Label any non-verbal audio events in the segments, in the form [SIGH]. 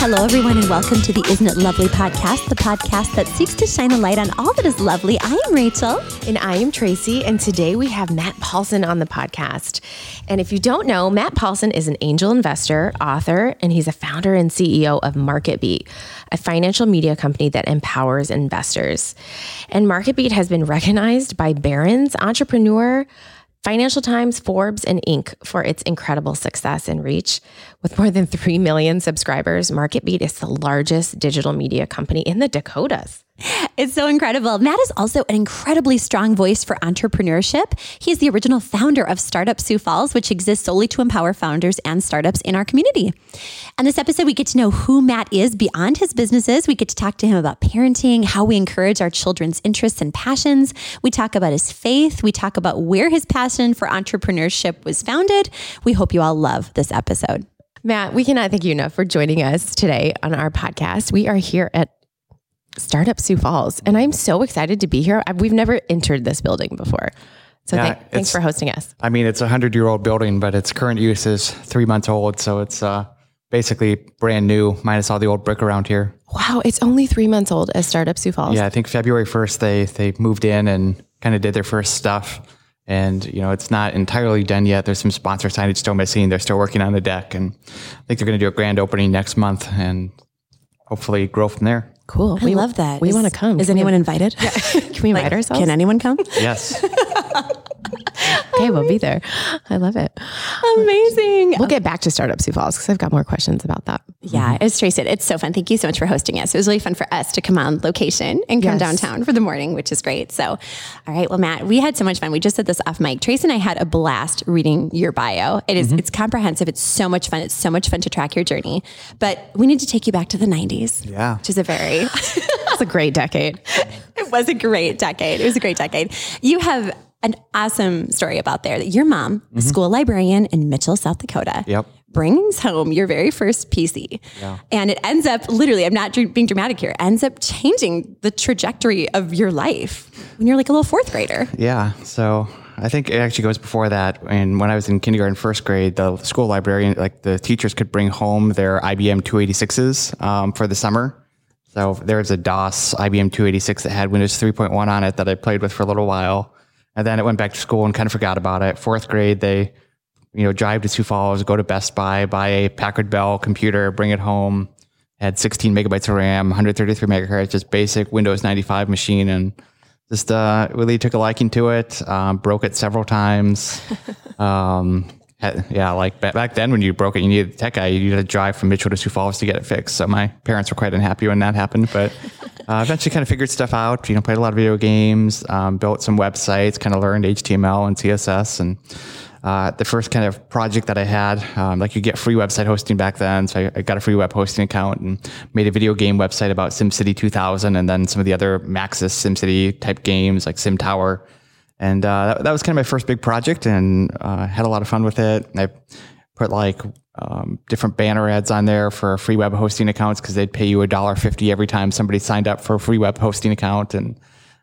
Hello, everyone, and welcome to the Isn't It Lovely podcast, the podcast that seeks to shine a light on all that is lovely. I am Rachel. And I am Tracy. And today we have Matt Paulson on the podcast. And if you don't know, Matt Paulson is an angel investor, author, and he's a founder and CEO of MarketBeat, a financial media company that empowers investors. And MarketBeat has been recognized by Barron's Entrepreneur. Financial Times, Forbes, and Inc. for its incredible success and reach. With more than 3 million subscribers, MarketBeat is the largest digital media company in the Dakotas. [LAUGHS] It's so incredible. Matt is also an incredibly strong voice for entrepreneurship. He is the original founder of Startup Sioux Falls, which exists solely to empower founders and startups in our community. And this episode, we get to know who Matt is beyond his businesses. We get to talk to him about parenting, how we encourage our children's interests and passions. We talk about his faith. We talk about where his passion for entrepreneurship was founded. We hope you all love this episode. Matt, we cannot thank you enough for joining us today on our podcast. We are here at Startup Sioux Falls, and I'm so excited to be here. We've never entered this building before. So Yeah, thank, thanks for hosting us. I mean, it's a hundred year old building, but its current use is three months old. So it's uh, basically brand new, minus all the old brick around here. Wow, it's only three months old as Startup Sioux Falls. Yeah, I think February 1st, they, they moved in and kind of did their first stuff. And, you know, it's not entirely done yet. There's some sponsor signage still missing. They're still working on the deck. And I think they're going to do a grand opening next month and hopefully grow from there. Cool. I love that. We want to come. Is Can we- anyone invited? [LAUGHS] Can we invite ourselves? Can anyone come? Yes. [LAUGHS] okay, we'll be there. I love it. Amazing. We'll get back to Startup Sioux Falls because I've got more questions about that. Yeah, mm-hmm. as Tracy said, it's so fun. Thank you so much for hosting us. It was really fun for us to come on location and come Yes. downtown for the morning, which is great. So, all right. Well, Matt, we had so much fun. We just said this off mic. Tracy and I had a blast reading your bio. It is- mm-hmm. it's comprehensive. It's so much fun. It's so much fun to track your journey. But we need to take you back to the 90s. Yeah. Which is a very, [LAUGHS] It's a great decade. [LAUGHS] it was a great decade. It was a great decade. You have an awesome story about there that your mom, a school librarian in Mitchell, South Dakota, Yep. brings home your very first PC. And it ends up literally, I'm not being dramatic here, ends up changing the trajectory of your life when you're like a little fourth grader. Yeah. So I think it actually goes before that. And when I was in kindergarten, first grade, the school librarian, like the teachers could bring home their IBM 286s um, for the summer. So there was a DOS IBM 286 that had Windows 3.1 on it that I played with for a little while. And then it went back to school and kind of forgot about it. Fourth grade, they, you know, drive to Sioux Falls, go to Best Buy, buy a Packard Bell computer, bring it home. Had 16 megabytes of RAM, 133 megahertz, just basic Windows 95 machine, and just uh, really took a liking to it. Um, broke it several times. [LAUGHS] um, yeah, like back then when you broke it, you needed a tech guy. You had to drive from Mitchell to Sioux Falls to get it fixed. So my parents were quite unhappy when that happened, but uh, eventually kind of figured stuff out. You know, played a lot of video games, um, built some websites, kind of learned HTML and CSS, and uh, the first kind of project that I had, um, like you get free website hosting back then. So I, I got a free web hosting account and made a video game website about SimCity 2000 and then some of the other Maxis SimCity type games like Sim Tower. And uh, that, that was kind of my first big project and uh, had a lot of fun with it. I put like um, different banner ads on there for free web hosting accounts because they'd pay you a dollar fifty every time somebody signed up for a free web hosting account. And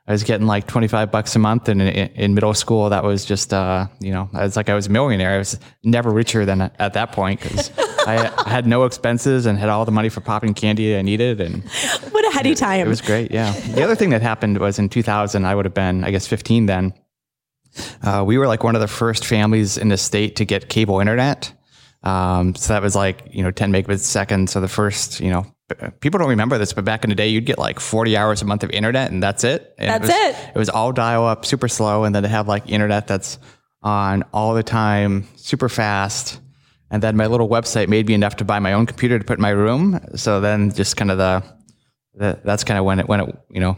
I was getting like 25 bucks a month. And in, in middle school, that was just, uh, you know, it's like, I was a millionaire. I was never richer than at that point because I, [LAUGHS] I had no expenses and had all the money for popping candy I needed. And What a heady time. it was great. Yeah. The other thing that happened was in 2000, I would have been, I guess, 15 then. Uh, we were like one of the first families in the state to get cable internet. Um, so that was like, you know, 10 megabits a second. So the first, you know, people don't remember this, but back in the day, you'd get like 40 hours a month of internet and that's it. And That's was, it. It was all dial up, super slow. And then to have like internet that's on all the time, super fast. And then my little website made me enough to buy my own computer to put in my room. So then just kind of the, the that's kind of when it, when it, you know,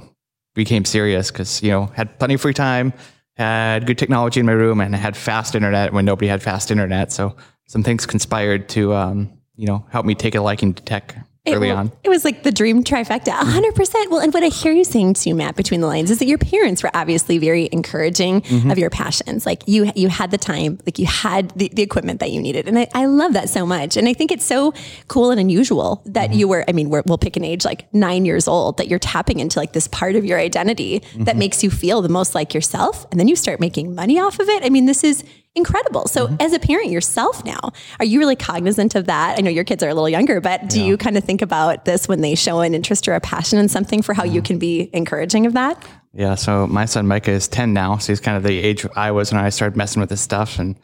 became serious because, you know, had plenty of free time, had good technology in my room and I had fast internet when nobody had fast internet. So some things conspired to, um, you know, help me take a liking to tech early it, on. It was like the dream trifecta, 100%. Well, and what I hear you saying too, Matt, between the lines is that your parents were obviously very encouraging Mm-hmm. of your passions. Like you, you had the time, like you had the, the equipment that you needed. And I, I love that so much. And I think it's so cool and unusual that Mm-hmm. you were, I mean, we're, we'll pick an age like nine years old, that you're tapping into like this part of your identity that Mm-hmm. makes you feel the most like yourself. And then you start making money off of it. I mean, this is incredible. So, as a parent yourself now, are you really cognizant of that? I know your kids are a little younger, but do you kind of think about this when they show an interest or a passion in something for how you can be encouraging of that? Yeah. So my son Micah is 10 now. So he's kind of the age I was when I started messing with this stuff. And,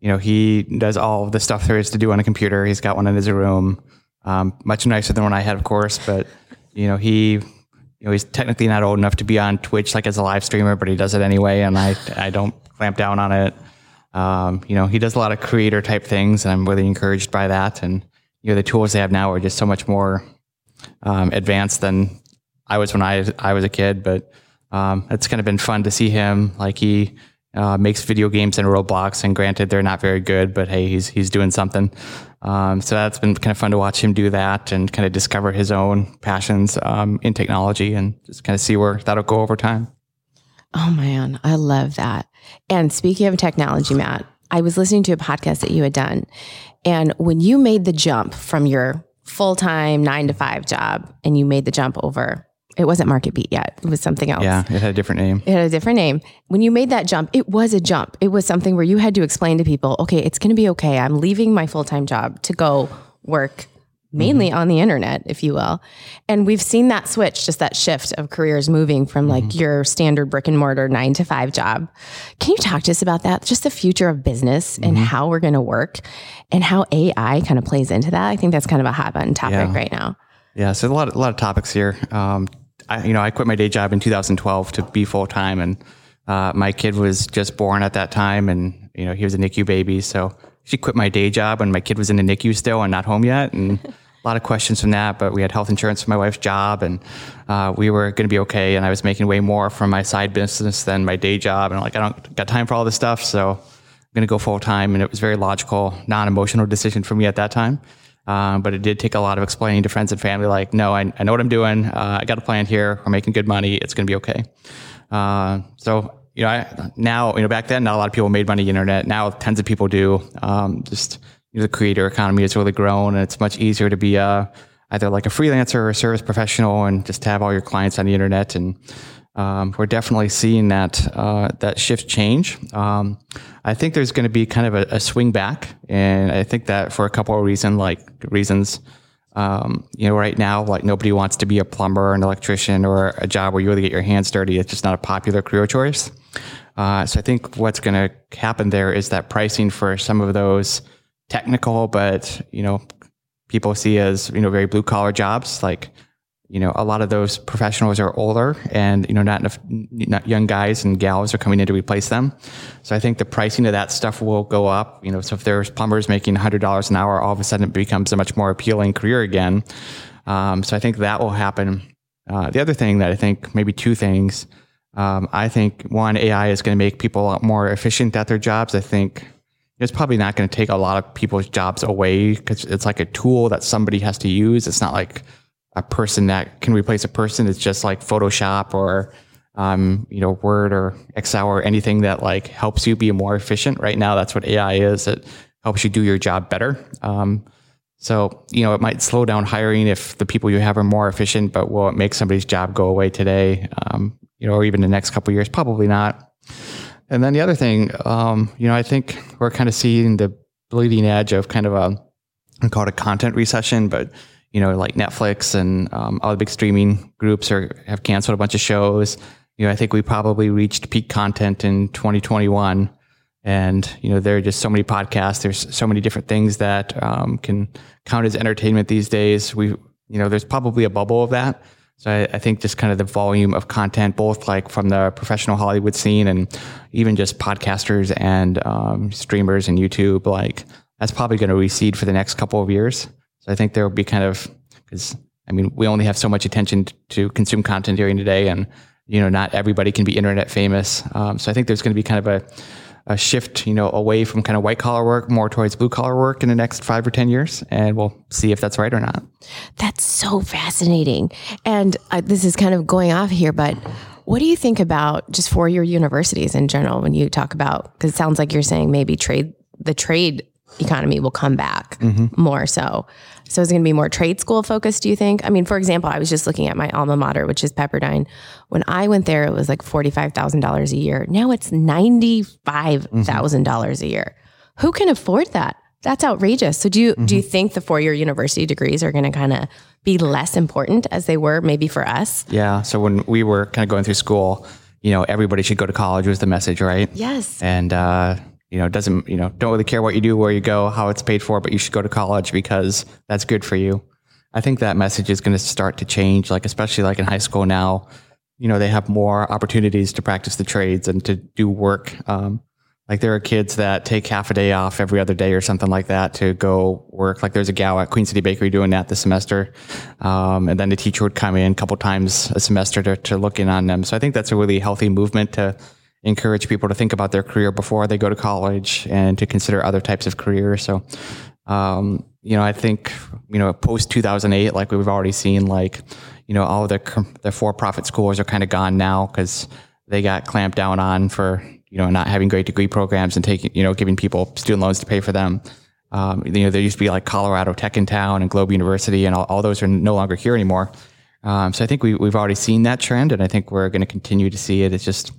you know, he does all of the stuff there is to do on a computer. He's got one in his room, um, much nicer than one I had, of course. But, you know, he, you know, he's technically not old enough to be on Twitch like as a live streamer, but he does it anyway. And I, I don't clamp down on it. Um, you know, he does a lot of creator type things, and I'm really encouraged by that. And you know, the tools they have now are just so much more um, advanced than I was when I I was a kid. But um, it's kind of been fun to see him. Like he uh, makes video games in Roblox, and granted, they're not very good, but hey, he's he's doing something. Um, so that's been kind of fun to watch him do that and kind of discover his own passions um, in technology and just kind of see where that'll go over time. Oh man, I love that. And speaking of technology, Matt, I was listening to a podcast that you had done. And when you made the jump from your full time nine to five job and you made the jump over, it wasn't Market Beat yet. It was something else. Yeah, it had a different name. It had a different name. When you made that jump, it was a jump. It was something where you had to explain to people, okay, it's going to be okay. I'm leaving my full time job to go work mainly mm-hmm. on the internet, if you will. And we've seen that switch, just that shift of careers moving from like mm-hmm. your standard brick and mortar nine to five job. Can you talk to us about that? Just the future of business mm-hmm. and how we're going to work and how AI kind of plays into that. I think that's kind of a hot button topic yeah. right now. Yeah. So a lot, of, a lot of topics here. Um, I, you know, I quit my day job in 2012 to be full time and, uh, my kid was just born at that time and, you know, he was a NICU baby. So she quit my day job when my kid was in the NICU still and not home yet. And [LAUGHS] a lot of questions from that, but we had health insurance for my wife's job and uh, we were going to be okay. And I was making way more from my side business than my day job. And I'm like, I don't got time for all this stuff. So I'm going to go full time. And it was very logical, non emotional decision for me at that time. Um, but it did take a lot of explaining to friends and family, like, no, I, I know what I'm doing. Uh, I got a plan here. We're making good money. It's going to be okay. Uh, so, you know, I, now, you know, back then, not a lot of people made money on the internet. Now, tons of people do. Um, just, you know, the creator economy has really grown and it's much easier to be either like a freelancer or a service professional and just have all your clients on the internet. And um, we're definitely seeing that uh, that shift change. Um, I think there's going to be kind of a, a, swing back, and I think that for a couple of reasons, like reasons. Um, you know, right now, like nobody wants to be a plumber or an electrician or a job where you really get your hands dirty. It's just not a popular career choice. Uh, so I think what's going to happen there is that pricing for some of those technical, but you know, people see as you know very blue collar jobs. Like you know, a lot of those professionals are older, and you know, not enough not young guys and gals are coming in to replace them. So I think the pricing of that stuff will go up. You know, so if there's plumbers making hundred dollars an hour, all of a sudden it becomes a much more appealing career again. Um, so I think that will happen. Uh, the other thing that I think maybe two things. Um, I think one AI is going to make people a lot more efficient at their jobs. I think it's probably not going to take a lot of people's jobs away because it's like a tool that somebody has to use. It's not like a person that can replace a person. It's just like Photoshop or um, you know Word or Excel or anything that like helps you be more efficient. Right now, that's what AI is. It helps you do your job better. Um, so you know it might slow down hiring if the people you have are more efficient, but will it make somebody's job go away today? Um, you know, or even the next couple years? Probably not. And then the other thing, um, you know, I think we're kind of seeing the bleeding edge of kind of a, I call it a content recession, but you know, like Netflix and um, all the big streaming groups are have canceled a bunch of shows. You know, I think we probably reached peak content in 2021, and you know, there are just so many podcasts. There's so many different things that um, can count as entertainment these days. We, you know, there's probably a bubble of that. So I, I, think just kind of the volume of content, both like from the professional Hollywood scene and even just podcasters and um, streamers and YouTube, like that's probably going to recede for the next couple of years. So I think there will be kind of because I mean we only have so much attention to consume content during the day, and you know not everybody can be internet famous. Um, so I think there's going to be kind of a a shift, you know, away from kind of white collar work more towards blue collar work in the next five or 10 years. And we'll see if that's right or not. That's so fascinating. And uh, this is kind of going off here, but what do you think about just for your universities in general when you talk about, because it sounds like you're saying maybe trade, the trade economy will come back more so. So is it going to be more trade school focused, do you think? I mean, for example, I was just looking at my alma mater, which is Pepperdine. When I went there, it was like $45,000 a year. Now it's $95,000 a year. Who can afford that? That's outrageous. So do you do you think the four-year university degrees are going to kind of be less important as they were maybe for us? Yeah. So when we were kind of going through school, you know, everybody should go to college was the message, right? Yes. And uh, you know, doesn't you know, don't really care what you do, where you go, how it's paid for, but you should go to college because that's good for you. I think that message is going to start to change, like especially like in high school now. You know, they have more opportunities to practice the trades and to do work. Um, like there are kids that take half a day off every other day or something like that to go work. Like there's a gal at Queen City Bakery doing that this semester. Um, and then the teacher would come in a couple times a semester to, to look in on them. So I think that's a really healthy movement to encourage people to think about their career before they go to college and to consider other types of careers. So, um, you know, I think, you know, post 2008, like we've already seen, like, you know, all the, the for-profit schools are kind of gone now because they got clamped down on for, you know, not having great degree programs and taking, you know, giving people student loans to pay for them. Um, you know, there used to be like Colorado Tech in town and Globe University, and all, all those are no longer here anymore. Um, so I think we, we've already seen that trend, and I think we're going to continue to see it. It's just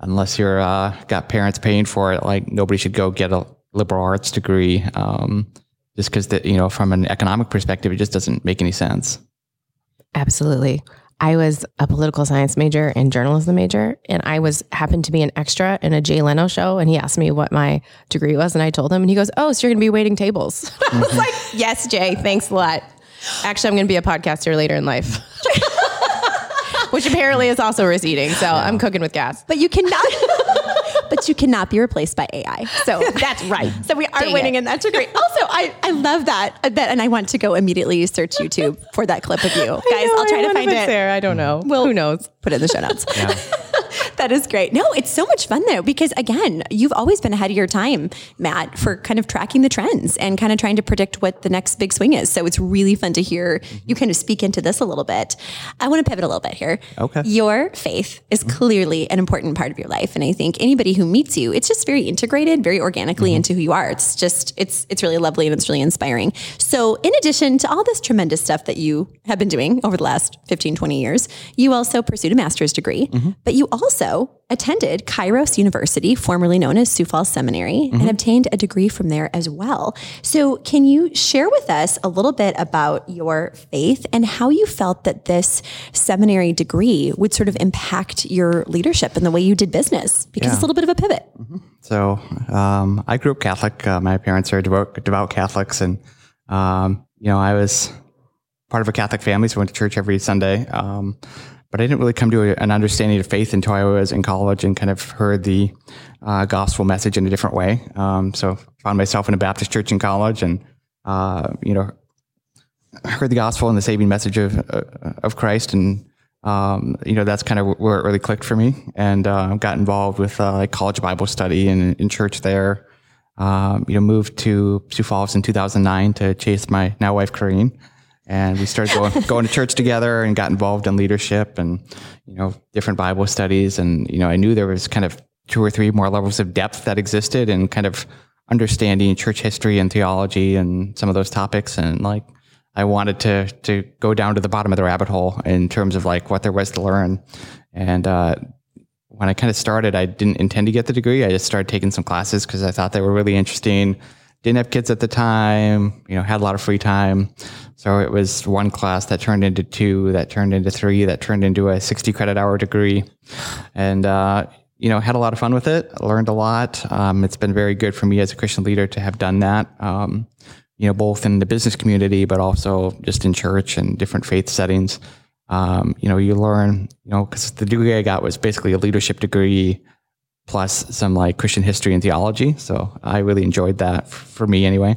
unless you're uh, got parents paying for it, like nobody should go get a liberal arts degree, um, just because that you know, from an economic perspective, it just doesn't make any sense. Absolutely. I was a political science major and journalism major, and I was happened to be an extra in a Jay Leno show. And he asked me what my degree was, and I told him, and he goes, "Oh, so you're going to be waiting tables?" [LAUGHS] I was like, "Yes, Jay. Thanks a lot." Actually, I'm going to be a podcaster later in life, [LAUGHS] which apparently is also receding. So I'm cooking with gas. But you cannot. [LAUGHS] but you cannot be replaced by AI. So [LAUGHS] That's right. So we are Dang winning it. in that degree. Also, I, I love that. Uh, I bet, and I want to go immediately search YouTube for that clip of you. [LAUGHS] Guys, I'll try to find it. there. I don't know. Well- Who knows? Put it in the show notes. That is great. No, it's so much fun though, because again, you've always been ahead of your time, Matt, for kind of tracking the trends and kind of trying to predict what the next big swing is. So it's really fun to hear you mm-hmm. kind of speak into this a little bit. I want to pivot a little bit here. Okay. Your faith is mm-hmm. clearly an important part of your life. And I think anybody who meets you, it's just very integrated, very organically mm-hmm. into who you are. It's just, it's, it's really lovely and it's really inspiring. So in addition to all this tremendous stuff that you have been doing over the last 15, 20 years, you also pursued a master's degree, but you also attended Kairos University, formerly known as Sioux Falls Seminary, and obtained a degree from there as well. So can you share with us a little bit about your faith and how you felt that this seminary degree would sort of impact your leadership and the way you did business? Because it's a little bit of a pivot. So um, I grew up Catholic. Uh, my parents are devout, devout Catholics, and um, you know I was part of a Catholic family, so I went to church every Sunday. Um, but I didn't really come to a, an understanding of faith until I was in college and kind of heard the uh, gospel message in a different way. Um, so found myself in a Baptist church in college, and uh, you know heard the gospel and the saving message of uh, of Christ, and um, you know that's kind of where it really clicked for me, and uh, got involved with uh, like college Bible study and in church there. Um, you know, moved to Sioux Falls in 2009 to chase my now wife Corrine, and we started going [LAUGHS] going to church together and got involved in leadership and you know different Bible studies, and you know I knew there was kind of two or three more levels of depth that existed and kind of understanding church history and theology and some of those topics and like I wanted to to go down to the bottom of the rabbit hole in terms of like what there was to learn. And uh, when I kind of started, I didn't intend to get the degree. I just started taking some classes because I thought they were really interesting. Didn't have kids at the time, you know, had a lot of free time. So it was one class that turned into two, that turned into three, that turned into a 60 credit hour degree. And, uh, you know, had a lot of fun with it, learned a lot. Um, it's been very good for me as a Christian leader to have done that. Um, you know, both in the business community, but also just in church and different faith settings. Um, you know, you learn, you know, because the degree I got was basically a leadership degree plus some like Christian history and theology. So I really enjoyed that for me anyway.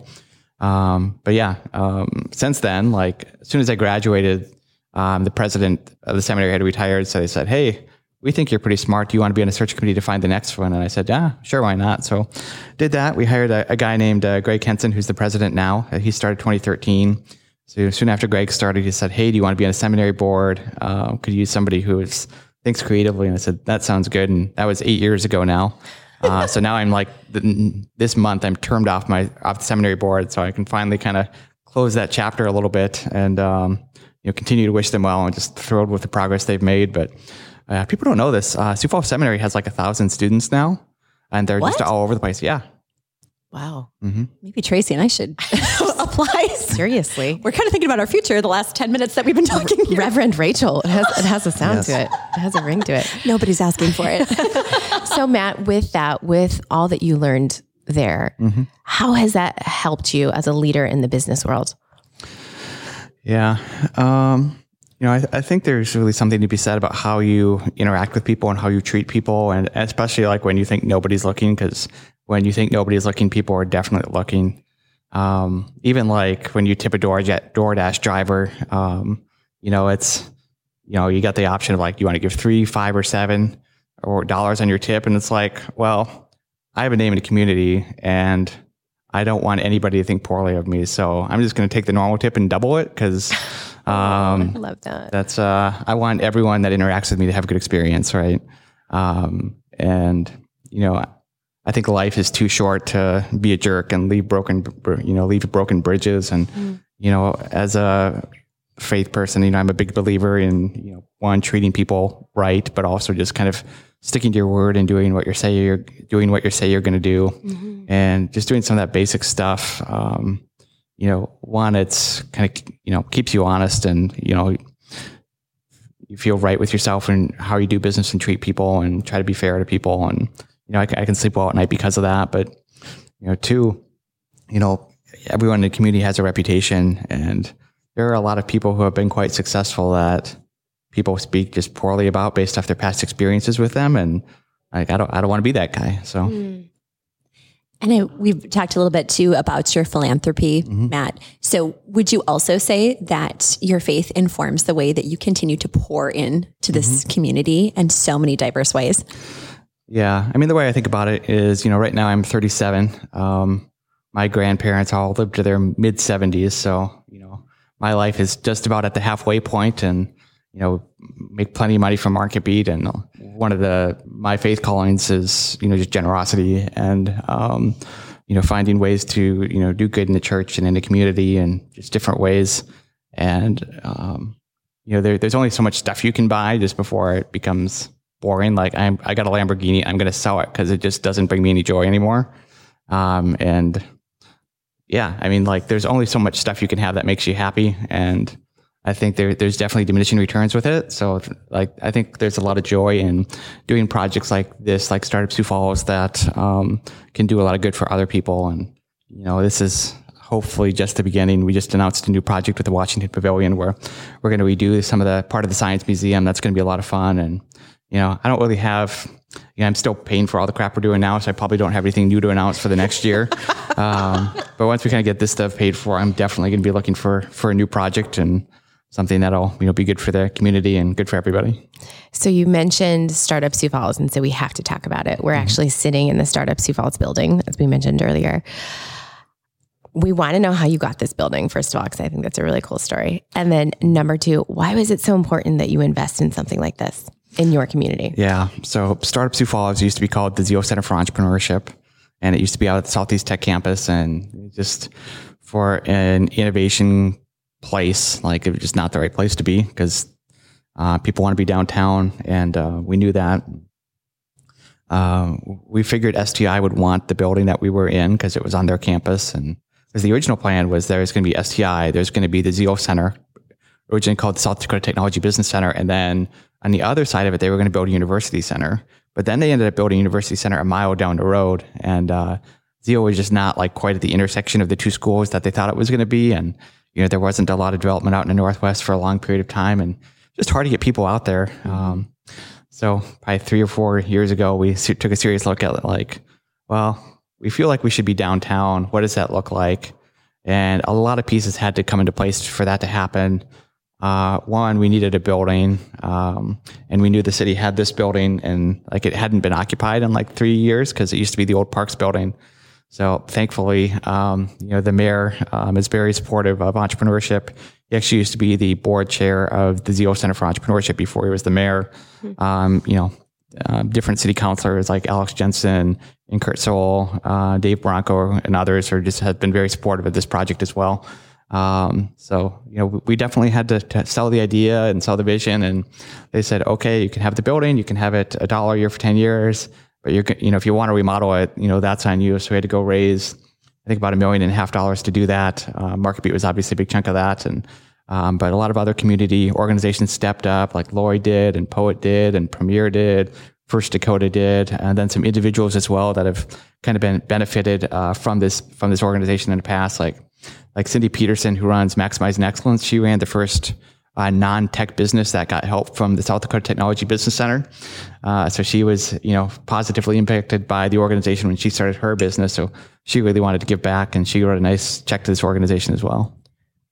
Um, but yeah, um, since then, like as soon as I graduated, um, the president of the seminary had retired. So they said, Hey, we think you're pretty smart. Do you want to be on a search committee to find the next one? And I said, yeah, sure. Why not? So did that. We hired a, a guy named uh, Greg Henson, who's the president now. Uh, He started 2013. So soon after Greg started, he said, Hey, do you want to be on a seminary board? Um, could you use somebody who is, thinks creatively? And I said, that sounds good. And that was eight years ago now. [LAUGHS] Uh, so now I'm like this month I'm termed off my off the seminary board, so I can finally kind of close that chapter a little bit and um, you know continue to wish them well and just thrilled with the progress they've made. But uh, people don't know this. Uh, Sioux Falls Seminary has like a thousand students now, and they're just all over the place. Yeah. Wow. Maybe Tracy and I should [LAUGHS] [LAUGHS] apply. Seriously. [LAUGHS] We're kind of thinking about our future the last 10 minutes that we've been talking here. Reverend Rachel. It has, it has a sound Yes. to it. It has a ring to it. [LAUGHS] Nobody's asking for it. [LAUGHS] So, Matt, with that, with all that you learned there, how has that helped you as a leader in the business world? Yeah. Um, you know, I, I think there's really something to be said about how you interact with people and how you treat people, and especially like when you think nobody's looking, because when you think nobody's looking, people are definitely looking. Um, even like when you tip a door DoorDash driver, um, you know, it's you know, you got the option of like, you want to give three, five, or seven or dollars on your tip, and it's like, well, I have a name in the community, and I don't want anybody to think poorly of me, so I'm just going to take the normal tip and double it because. [LAUGHS] Um, I love that. that's uh, I want everyone that interacts with me to have a good experience, right? Um, and you know, I think life is too short to be a jerk and leave broken, you know, leave broken bridges. And you know, as a faith person, you know, I'm a big believer in you know, one treating people right, but also just kind of sticking to your word and doing what you're say you're doing what you say you're going to do, and just doing some of that basic stuff. Um, you know, one, it's kind of, you know, keeps you honest and, you know, you feel right with yourself and how you do business and treat people and try to be fair to people. And, you know, I, can- I can sleep well at night because of that. But, you know, two, you know, everyone in the community has a reputation and there are a lot of people who have been quite successful that people speak just poorly about based off their past experiences with them. And like, I don't, I don't want to be that guy. So, hmm. And I, we've talked a little bit too about your philanthropy, mm-hmm. Matt. So, would you also say that your faith informs the way that you continue to pour in to this mm-hmm. community in so many diverse ways? Yeah. I mean, the way I think about it is, you know, right now I'm 37. Um, my grandparents all lived to their mid 70s. So, you know, my life is just about at the halfway point and, you know, make plenty of money from Market Beat. And one of the, my faith callings is, you know, just generosity and, um, you know, finding ways to, you know, do good in the church and in the community and just different ways. And, um, you know, there, there's only so much stuff you can buy just before it becomes boring. Like I'm, I got a Lamborghini, I'm going to sell it because it just doesn't bring me any joy anymore. Um, and yeah, I mean, like there's only so much stuff you can have that makes you happy. And I think there, there's definitely diminishing returns with it. So like, I think there's a lot of joy in doing projects like this, like Startup Sioux Falls that, um, can do a lot of good for other people. And, you know, this is hopefully just the beginning. We just announced a new project with the Washington Pavilion where we're going to redo some of the part of the Science Museum. That's going to be a lot of fun. And, you know, I don't really have, you know, I'm still paying for all the crap we're doing now. So I probably don't have anything new to announce for the next year. [LAUGHS] um, but once we kind of get this stuff paid for, I'm definitely going to be looking for, for a new project and something that'll, you know, be good for the community and good for everybody. So you mentioned Startup Sioux Falls, and so we have to talk about it. We're actually sitting in the Startup Sioux Falls building, as we mentioned earlier. We want to know how you got this building, first of all, because I think that's a really cool story. And then number two, why was it so important that you invest in something like this in your community? Yeah. So Startup Sioux Falls used to be called the Zeal Center for Entrepreneurship, and it used to be out at the Southeast Tech campus, and just for an innovation place, like it was just not the right place to be because uh, people want to be downtown, and uh, we knew that. Uh, we figured STI would want the building that we were in because it was on their campus, and because the original plan was there's going to be STI, there's going to be the Zeal Center, originally called the South Dakota Technology Business Center, and then on the other side of it, they were going to build a university center. But then they ended up building a university center a mile down the road, and uh, Zeal was just not like quite at the intersection of the two schools that they thought it was going to be, and you know there wasn't a lot of development out in the Northwest for a long period of time, and just hard to get people out there. Um, so probably three or four years ago, we took a serious look at like, well, we feel like we should be downtown. What does that look like? And a lot of pieces had to come into place for that to happen. Uh, one, we needed a building, um, and we knew the city had this building, and like it hadn't been occupied in like three years because it used to be the old Parks building. So thankfully, um, you know, the mayor um, is very supportive of entrepreneurship. He actually used to be the board chair of the Zeal Center for Entrepreneurship before he was the mayor. Um, you know, uh, different city councilors like Alex Jensen and Curt Soehl, uh, Dave Barranco, and others are just have been very supportive of this project as well. Um, so you know, we definitely had to, to, sell the idea and sell the vision, and they said, okay, you can have the building, you can have it a dollar a year for ten years, but you're you know if you want to remodel it, you know that's on you. So we had to go raise, I think about a million and a half dollars to do that. Uh, MarketBeat was obviously a big chunk of that, and um, but a lot of other community organizations stepped up, like Lori did, and Poet did, and Premier did, First Dakota did, and then some individuals as well that have kind of been benefited uh, from this from this organization in the past, like like Cindy Peterson, who runs Maximizing Excellence. She ran the first uh, non-tech business that got help from the South Dakota Technology Business Center. Uh, so she was, you know, positively impacted by the organization when she started her business. So she really wanted to give back, and she wrote a nice check to this organization as well.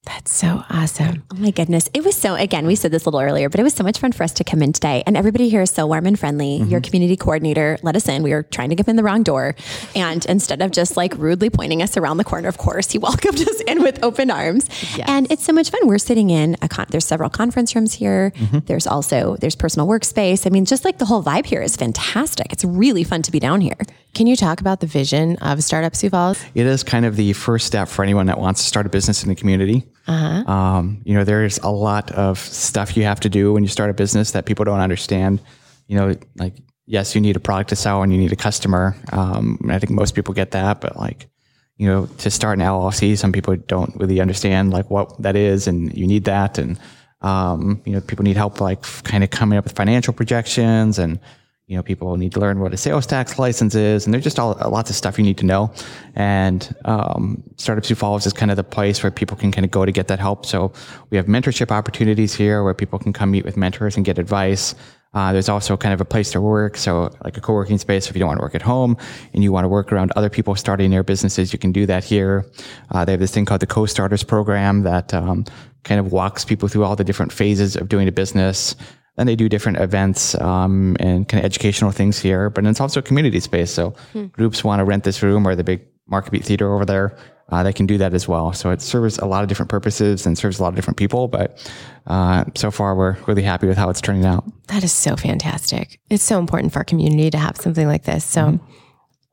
That's so awesome. Oh my goodness. It was so, again, we said this a little earlier, but it was so much fun for us to come in today. And everybody here is so warm and friendly. Mm-hmm. Your community coordinator let us in. We were trying to get in the wrong door. And instead of just like rudely pointing us around the corner, of course, he [LAUGHS] welcomed us in with open arms. Yes. And it's so much fun. We're sitting in a con- there's several conference rooms here. Mm-hmm. There's also, there's personal workspace. I mean, just like the whole vibe here is fantastic. It's really fun to be down here. Can you talk about the vision of Startup Sioux Falls? It is kind of the first step for anyone that wants to start a business in the community. Uh-huh. Um, you know, there's a lot of stuff you have to do when you start a business that people don't understand. You know, like yes, you need a product to sell and you need a customer. Um, I think most people get that, but like, you know, to start an LLC, some people don't really understand like what that is, and you need that, and um, you know, people need help like kind of coming up with financial projections and you know, people need to learn what a sales tax license is, and there's just all, lots of stuff you need to know. And um, Startup Sioux Falls is kind of the place where people can kind of go to get that help. So we have mentorship opportunities here where people can come meet with mentors and get advice. Uh, there's also kind of a place to work, so like a co-working space if you don't want to work at home and you want to work around other people starting their businesses, you can do that here. Uh, they have this thing called the Co-Starters Program that um, kind of walks people through all the different phases of doing a business. Then they do different events um, and kind of educational things here, but it's also a community space. So hmm. groups want to rent this room or the big MarketBeat Theater over there. Uh, they can do that as well. So it serves a lot of different purposes and serves a lot of different people. But uh, so far, we're really happy with how it's turning out. That is so fantastic. It's so important for our community to have something like this. So mm-hmm.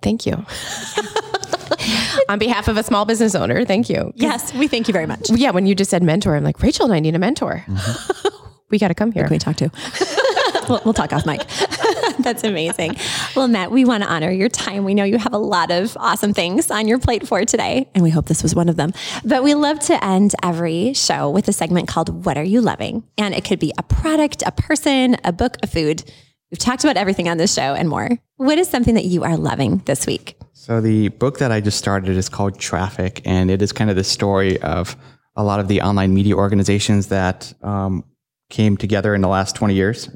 thank you. [LAUGHS] On behalf of a small business owner, thank you. Yes, we thank you very much. Yeah, when you just said mentor, I'm like, Rachel and I need a mentor. Mm-hmm. [LAUGHS] we got to come here. Who can we talk to? [LAUGHS] we'll, we'll, talk off mic. [LAUGHS] That's amazing. Well, Matt, we want to honor your time. We know you have a lot of awesome things on your plate for today, and we hope this was one of them. But we love to end every show with a segment called What Are You Loving? And it could be a product, a person, a book, a food. We've talked about everything on this show and more. What is something that you are loving this week? So, the book that I just started is called Traffic, and it is kind of the story of a lot of the online media organizations that um, came together in the last 20 years.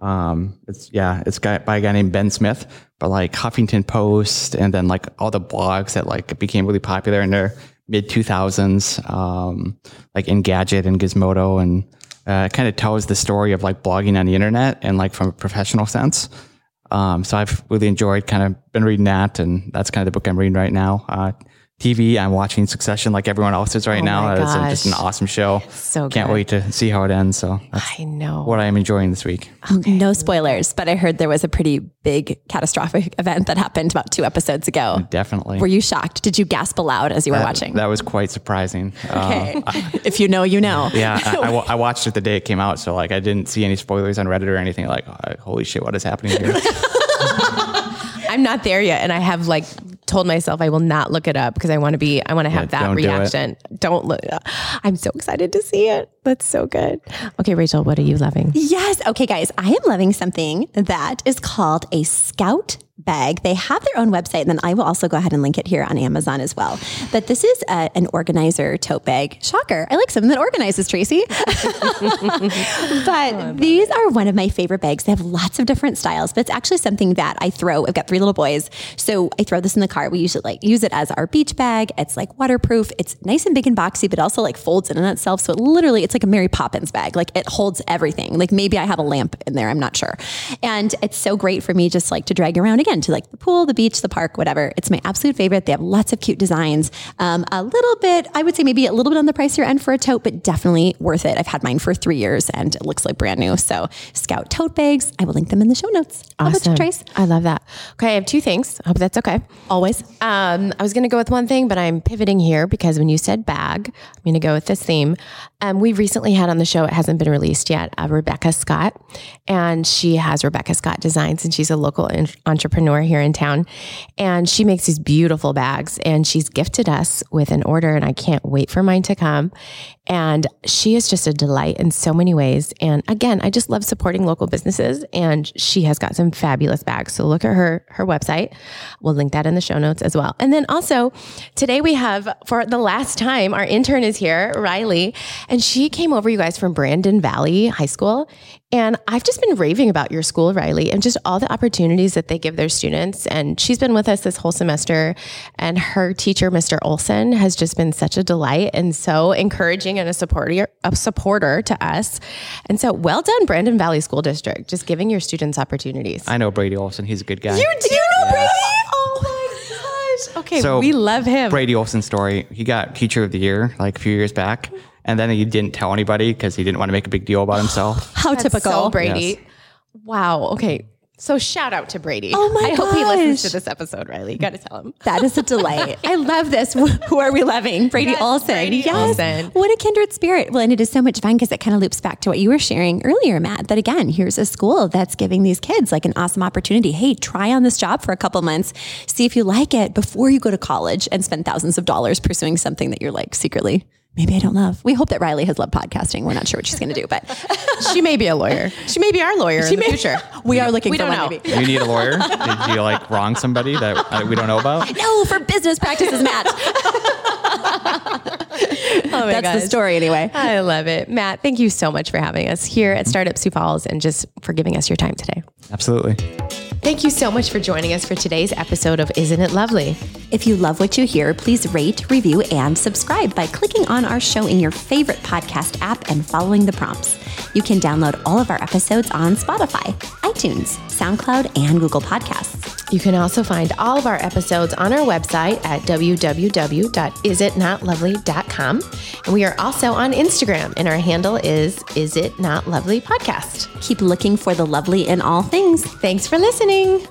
Um, it's yeah, it's by a guy named Ben Smith, but like Huffington Post and then like all the blogs that like became really popular in their mid 2000s, um, like Engadget and Gizmodo, and uh, it kind of tells the story of like blogging on the internet and like from a professional sense. Um, so I've really enjoyed kind of been reading that, and that's kind of the book I'm reading right now. Uh, TV. I'm watching Succession like everyone else is right oh now. It's just an awesome show. So good. can't wait to see how it ends. So I know what I am enjoying this week. Okay. No spoilers, but I heard there was a pretty big catastrophic [LAUGHS] event that happened about two episodes ago. Definitely. Were you shocked? Did you gasp aloud as you that, were watching? That was quite surprising. [LAUGHS] Okay. [LAUGHS] Uh, if you know, you know. Yeah, I, I, I, watched it the day it came out, so like I didn't see any spoilers on Reddit or anything. Like, holy shit, what is happening here? I'm not there yet, and I have like told myself I will not look it up because I want to be, I want to have yeah, that don't reaction. Do don't look. Uh, I'm so excited to see it. That's so good. Okay, Rachel, what are you loving? Yes. Okay, guys, I am loving something that is called a Scout bag. They have their own website, and then I will also go ahead and link it here on Amazon as well. But this is a, an organizer tote bag. Shocker. I like something that organizes, Tracy. [LAUGHS] but oh, these are one of my favorite bags. They have lots of different styles, but it's actually something that I throw. I've got three little boys. So I throw this in the car. We use it like use it as our beach bag. It's like waterproof. It's nice and big and boxy, but also like folds in on itself. So it literally it's like a Mary Poppins bag. Like it holds everything. Like maybe I have a lamp in there. I'm not sure. And it's so great for me just like to drag around again again, to like the pool, the beach, the park, whatever. It's my absolute favorite. They have lots of cute designs. Um, a little bit, I would say maybe a little bit on the pricier end for a tote, but definitely worth it. I've had mine for three years and it looks like brand new. So Scout tote bags, I will link them in the show notes. How about you, Awesome. Trace? I love that. Okay, I have two things. I hope that's okay. Always. Um, I was going to go with one thing, but I'm pivoting here because when you said bag, I'm going to go with this theme. Um, we recently had on the show, it hasn't been released yet, uh, Rebecca Scott. And she has Rebecca Scott Designs, and she's a local en- entrepreneur here in town. And she makes these beautiful bags, and she's gifted us with an order, and I can't wait for mine to come. And she is just a delight in so many ways. And again, I just love supporting local businesses, and she has got some fabulous bags. So look at her her website. We'll link that in the show notes as well. And then also today we have for the last time our intern is here, Riley, and she came over you guys from Brandon Valley High School. And I've just been raving about your school, Riley, and just all the opportunities that they give their students. And she's been with us this whole semester. And her teacher, Mr. Olson, has just been such a delight and so encouraging and a supporter, a supporter to us. And so, well done, Brandon Valley School District, just giving your students opportunities. I know Brady Olson. He's a good guy. You do you know Brady? [LAUGHS] Oh my gosh! Okay, So, we love him. Brady Olson story. He got Teacher of the Year like a few years back, and then he didn't tell anybody because he didn't want to make a big deal about himself. [LAUGHS] How That's typical. so Brady. Yes. Wow. Okay. So shout out to Brady. Oh my I hope he listens to this episode, Riley. You got to tell him. [LAUGHS] That is a delight. I love this. Who are we loving? Brady Yes, Olson. Brady yes. Olson. What a kindred spirit. Well, and it is so much fun because it kind of loops back to what you were sharing earlier, Matt. That again, here's a school that's giving these kids like an awesome opportunity. Hey, try on this job for a couple months, see if you like it before you go to college and spend thousands of dollars pursuing something that you're like secretly. Maybe I don't love. We hope that Riley has loved podcasting. We're not sure what she's going to do, but [LAUGHS] She may be a lawyer. She may be our lawyer she in the future. [LAUGHS] we are looking We for don't one. know. Maybe. you need a lawyer? Did you like wrong somebody that uh, we don't know about? [LAUGHS] No, for business practices, Matt. Oh my That's the story anyway. I love it. Matt, thank you so much for having us here at Startup Sioux Falls and just for giving us your time today. Absolutely. Thank you so much for joining us for today's episode of Isn't It Lovely? If you love what you hear, please rate, review, and subscribe by clicking on our show in your favorite podcast app and following the prompts. You can download all of our episodes on Spotify, iTunes, SoundCloud, and Google Podcasts. You can also find all of our episodes on our website at www.isitnotlovely.com. And we are also on Instagram, and our handle is Is It Not Lovely Podcast. Keep looking for the lovely in all things. Thanks for listening.